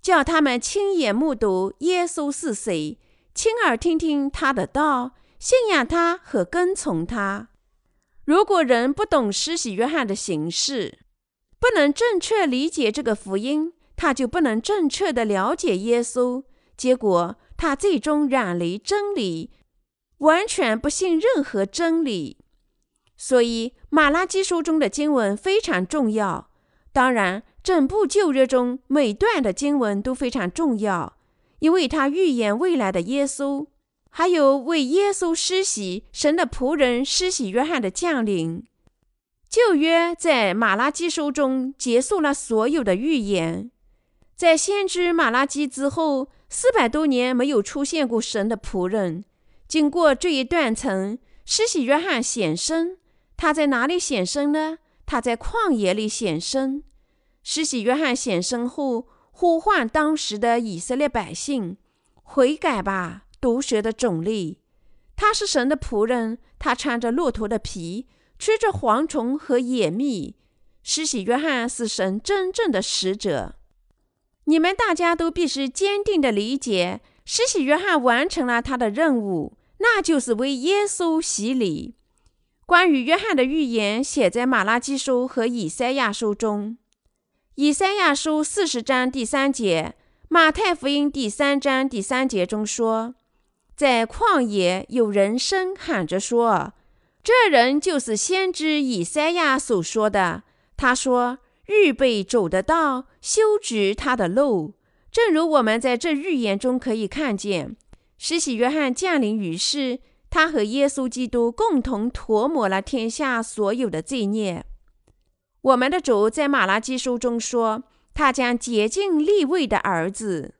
叫他们亲眼目睹耶稣是谁，亲耳听听他的道，信仰他和跟从他。如果人不懂施洗约翰的形式，不能正确理解这个福音，他就不能正确的了解耶稣，结果他最终远离真理。完全不信任何真理，所以马拉基书中的经文非常重要。当然，整部旧约中每段的经文都非常重要，因为它预言未来的耶稣，还有为耶稣施洗神的仆人施洗约翰的降临。旧约在马拉基书中结束了所有的预言，在先知马拉基之后四百多年没有出现过神的仆人。经过这一断层，施洗约翰显身。他在哪里显身呢？他在旷野里显身。施洗约翰显身后，呼唤当时的以色列百姓：“悔改吧，毒蛇的种类！他是神的仆人，他穿着骆驼的皮，吃着蝗虫和野蜜。施洗约翰是神真正的使者。你们大家都必须坚定地理解，施洗约翰完成了他的任务。”那就是为耶稣洗礼。关于约翰的预言写在马拉基书和以赛亚书中。以赛亚书四十章第三节，马太福音第三章第三节中说：“在旷野有人声喊着说，这人就是先知以赛亚所说的。他说：预备走的道，修直他的路。正如我们在这预言中可以看见。”施洗约翰降临于世，他和耶稣基督共同涂抹了天下所有的罪孽。我们的主在马拉基书中说，他将洁净立位的儿子，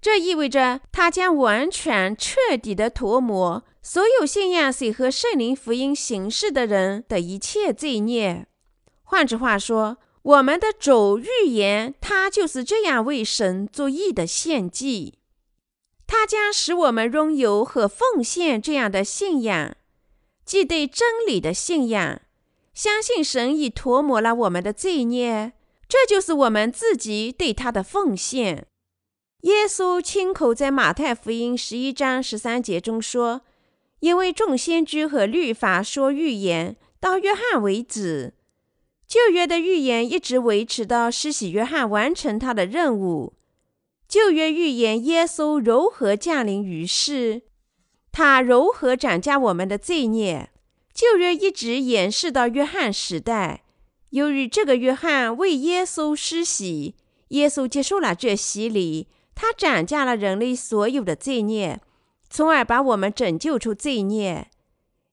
这意味着他将完全彻底的涂抹所有信仰谁和圣灵福音形式的人的一切罪孽。换句话说，我们的主预言，他就是这样为神作义的献祭。它将使我们拥有和奉献这样的信仰，即对真理的信仰，相信神已涂抹了我们的罪孽。这就是我们自己对他的奉献。耶稣亲口在马太福音十一章十三节中说：“因为众先知和律法说预言，到约翰为止，旧约的预言一直维持到施洗约翰完成他的任务。”旧约预言耶稣如何降临于世，他如何斩价我们的罪孽。旧约一直延续到约翰时代。由于这个约翰为耶稣施洗，耶稣接受了这洗礼，他斩价了人类所有的罪孽，从而把我们拯救出罪孽。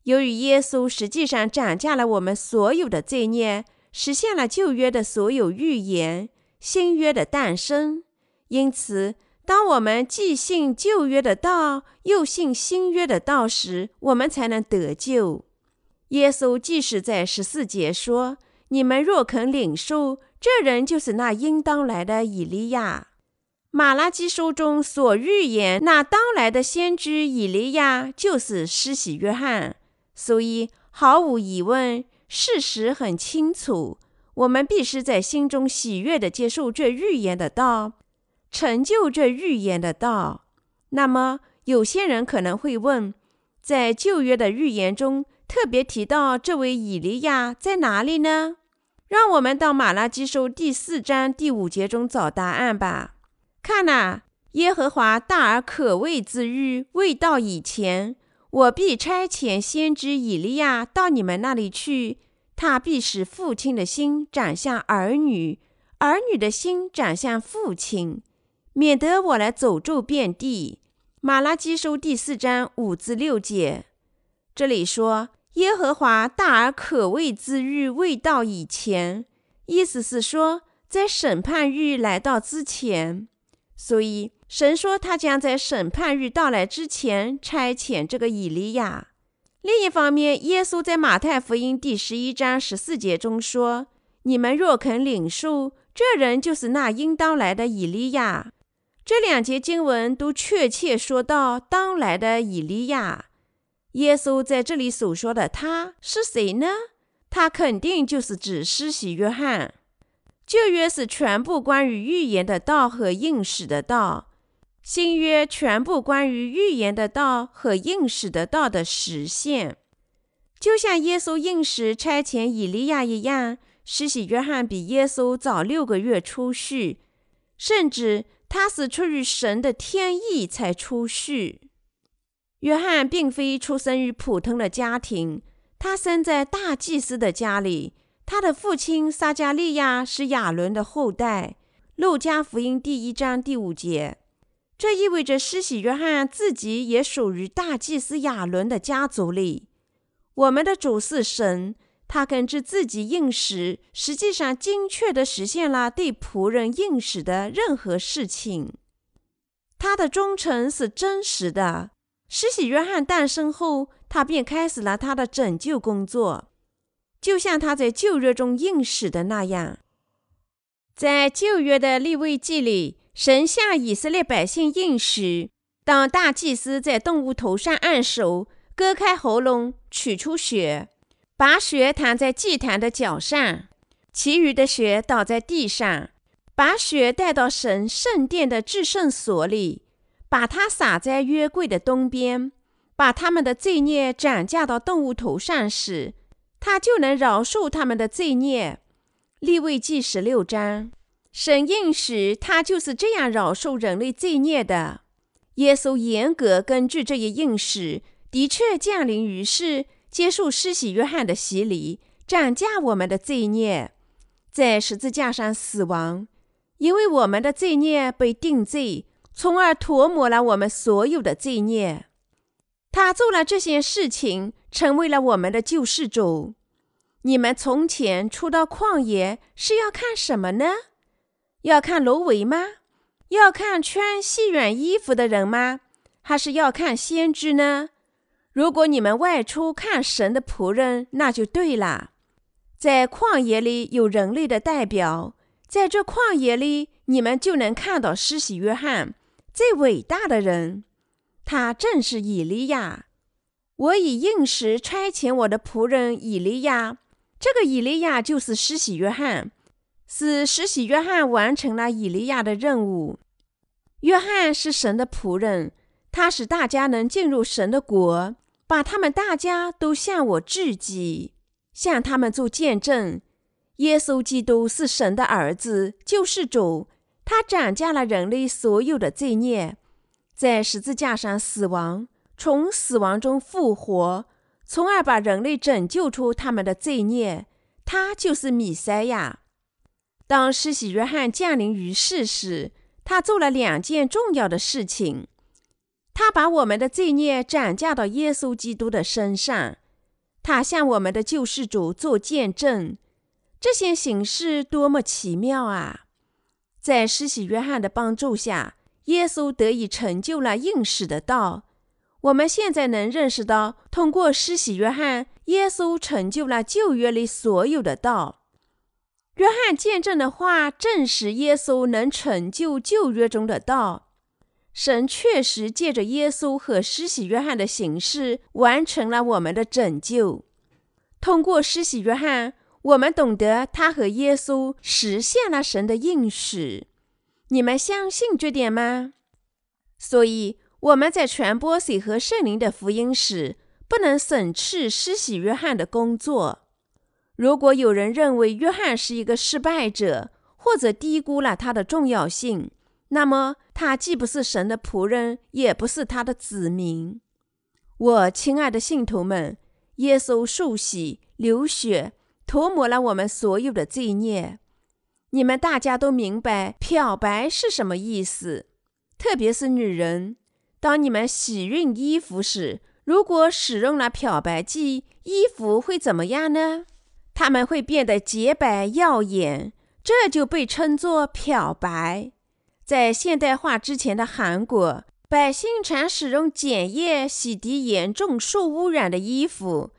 由于耶稣实际上斩价了我们所有的罪孽，实现了旧约的所有预言，新约的诞生。因此，当我们既信旧约的道，又信新约的道时，我们才能得救。耶稣即使在十四节说：“你们若肯领受，这人就是那应当来的以利亚。”马拉基书中所预言那当来的先知以利亚就是施洗约翰，所以毫无疑问，事实很清楚。我们必须在心中喜悦地接受这预言的道，成就这预言的道。那么，有些人可能会问，在旧约的预言中特别提到这位以利亚在哪里呢？让我们到马拉基书第四章第五节中找答案吧。看呐，耶和华大而可畏之日未到以前，我必差遣先知以利亚到你们那里去。他必使父亲的心转向儿女，儿女的心转向父亲，免得我来走咒遍地。马拉基书第四章五至六节，这里说耶和华大而可畏之日未到以前，意思是说在审判日来到之前。所以神说他将在审判日到来之前差遣这个以利亚。另一方面，耶稣在马太福音第十一章十四节中说：“你们若肯领受，这人就是那应当来的以利亚。”这两节经文都确切说到当来的以利亚。耶稣在这里所说的他是谁呢？他肯定就是指施洗约翰。旧约是全部关于预言的道和应许的道。新约全部关于预言的道和应许的道的实现，就像耶稣应时差遣以利亚一样，施洗约翰比耶稣早六个月出世，甚至他是出于神的天意才出世。约翰并非出生于普通的家庭，他生在大祭司的家里，他的父亲撒加利亚是亚伦的后代。路加福音第一章第五节。这意味着施洗约翰自己也属于大祭司亚伦的家族里。我们的主是神，他根据自己应许，实际上精确地实现了对仆人应许的任何事情。他的忠诚是真实的。施洗约翰诞生后，他便开始了他的拯救工作，就像他在旧约中应许的那样。在旧约的立位记里。神向以色列百姓应许：当大祭司在动物头上按手，割开喉咙，取出血，把血弹在祭坛的脚上，其余的血倒在地上，把血带到神圣殿的至圣所里，把它撒在约柜的东边，把他们的罪孽转嫁到动物头上时，他就能饶恕他们的罪孽。立位记十六章。神应许他就是这样饶恕人类罪孽的。耶稣严格根据这一应许，的确降临于世，接受施洗约翰的洗礼，斩价我们的罪孽，在十字架上死亡，因为我们的罪孽被定罪，从而涂抹了我们所有的罪孽。他做了这些事情，成为了我们的救世主。你们从前出到旷野是要看什么呢？要看芦苇吗？要看穿细软衣服的人吗？还是要看先知呢？如果你们外出看神的仆人，那就对了。在旷野里有人类的代表，在这旷野里，你们就能看到施洗约翰，最伟大的人，他正是以利亚。我以应时差遣我的仆人以利亚，这个以利亚就是施洗约翰。使施洗约翰完成了以利亚的任务。约翰是神的仆人，他使大家能进入神的国，把他们大家都向我致祭，向他们做见证。耶稣基督是神的儿子，救世主，他斩下了人类所有的罪孽，在十字架上死亡，从死亡中复活，从而把人类拯救出他们的罪孽。他就是弥赛亚。当施洗约翰降临于世时，他做了两件重要的事情。他把我们的罪孽转嫁到耶稣基督的身上，他向我们的救世主做见证。这些形式多么奇妙啊！在施洗约翰的帮助下，耶稣得以成就了应许的道。我们现在能认识到，通过施洗约翰，耶稣成就了旧约里所有的道。约翰见证的话，证实耶稣能成就旧约中的道。神确实借着耶稣和施洗约翰的形式，完成了我们的拯救。通过施洗约翰，我们懂得他和耶稣实现了神的应许。你们相信这点吗？所以我们在传播水和圣灵的福音时，不能审视施洗约翰的工作。如果有人认为约翰是一个失败者，或者低估了他的重要性，那么他既不是神的仆人，也不是他的子民。我亲爱的信徒们，耶稣受洗、流血，涂抹了我们所有的罪孽。你们大家都明白漂白是什么意思，特别是女人。当你们洗熨衣服时，如果使用了漂白剂，衣服会怎么样呢？它们会变得洁白耀眼，这就被称作漂白。在现代化之前的韩国，百姓常使用碱液洗涤严重受污染的衣服。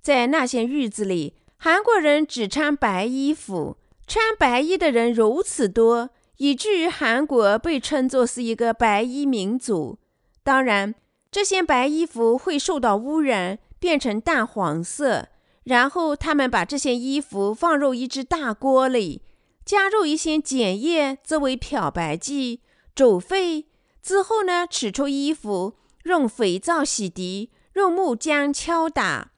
在那些日子里，韩国人只穿白衣服，穿白衣的人如此多，以至于韩国被称作是一个白衣民族。当然，这些白衣服会受到污染，变成淡黄色。然后他们把这些衣服放入一只大锅里，加入一些碱液作为漂白剂，煮沸之后呢，取出衣服，用肥皂洗涤，用木浆敲打，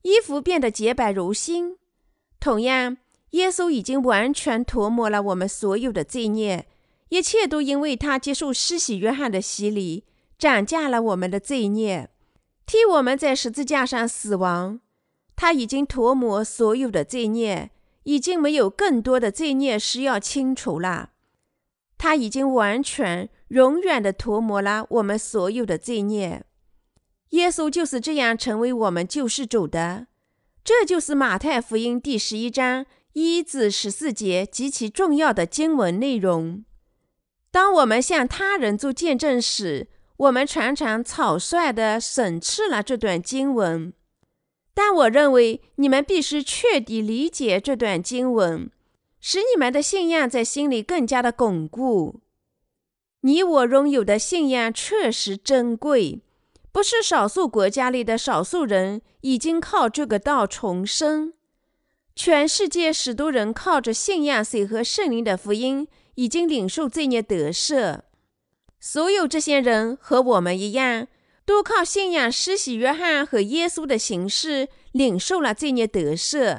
衣服变得洁白如新。同样，耶稣已经完全涂抹了我们所有的罪孽，一切都因为他接受施洗约翰的洗礼，涨价了我们的罪孽，替我们在十字架上死亡。他已经涂抹所有的罪孽，已经没有更多的罪孽需要清除了。他已经完全、永远的涂抹了我们所有的罪孽。耶稣就是这样成为我们救世主的。这就是马太福音第十一章一至十四节极其重要的经文内容。当我们向他人做见证时，我们常常草率地审视了这段经文。但我认为你们必须彻底理解这段经文，使你们的信仰在心里更加的巩固。你我拥有的信仰确实珍贵，不是少数国家里的少数人已经靠这个道重生。全世界许多人靠着信仰水和圣灵的福音，已经领受罪孽得赦。所有这些人和我们一样。都靠信仰施洗约翰和耶稣的形式领受了罪孽得赦。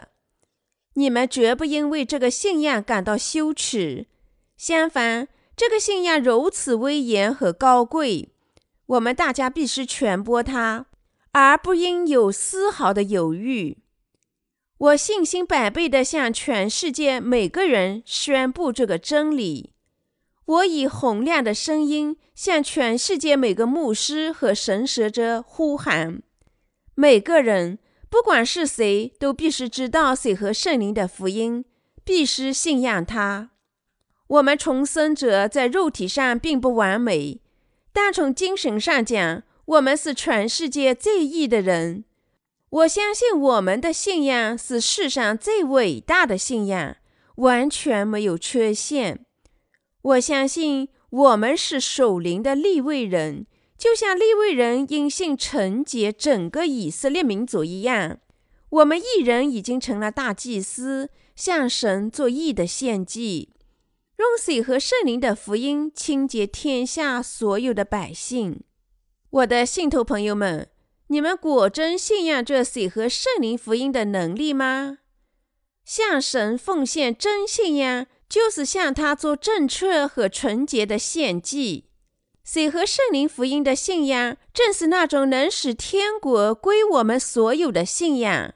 你们绝不因为这个信仰感到羞耻，相反，这个信仰如此威严和高贵，我们大家必须传播它，而不应有丝毫的犹豫。我信心百倍地向全世界每个人宣布这个真理。我以洪亮的声音向全世界每个牧师和神使者呼喊：每个人，不管是谁，都必须知道谁和圣灵的福音，必须信仰他。我们重生者在肉体上并不完美，但从精神上讲，我们是全世界最义的人。我相信我们的信仰是世上最伟大的信仰，完全没有缺陷。我相信我们是守灵的立位人，就像立位人因信承接整个以色列民族一样。我们一人已经成了大祭司，向神做义的献祭，用水和圣灵的福音清洁天下所有的百姓。我的信徒朋友们，你们果真信仰这水和圣灵福音的能力吗？向神奉献真信仰。就是向他做正确和纯洁的献祭。水和圣灵福音的信仰，正是那种能使天国归我们所有的信仰。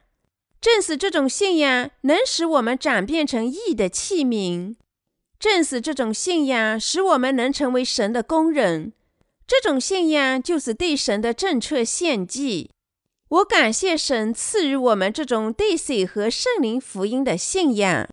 正是这种信仰，能使我们转变成义的器皿。正是这种信仰，使我们能成为神的工人。这种信仰，就是对神的正确献祭。我感谢神赐予我们这种对水和圣灵福音的信仰。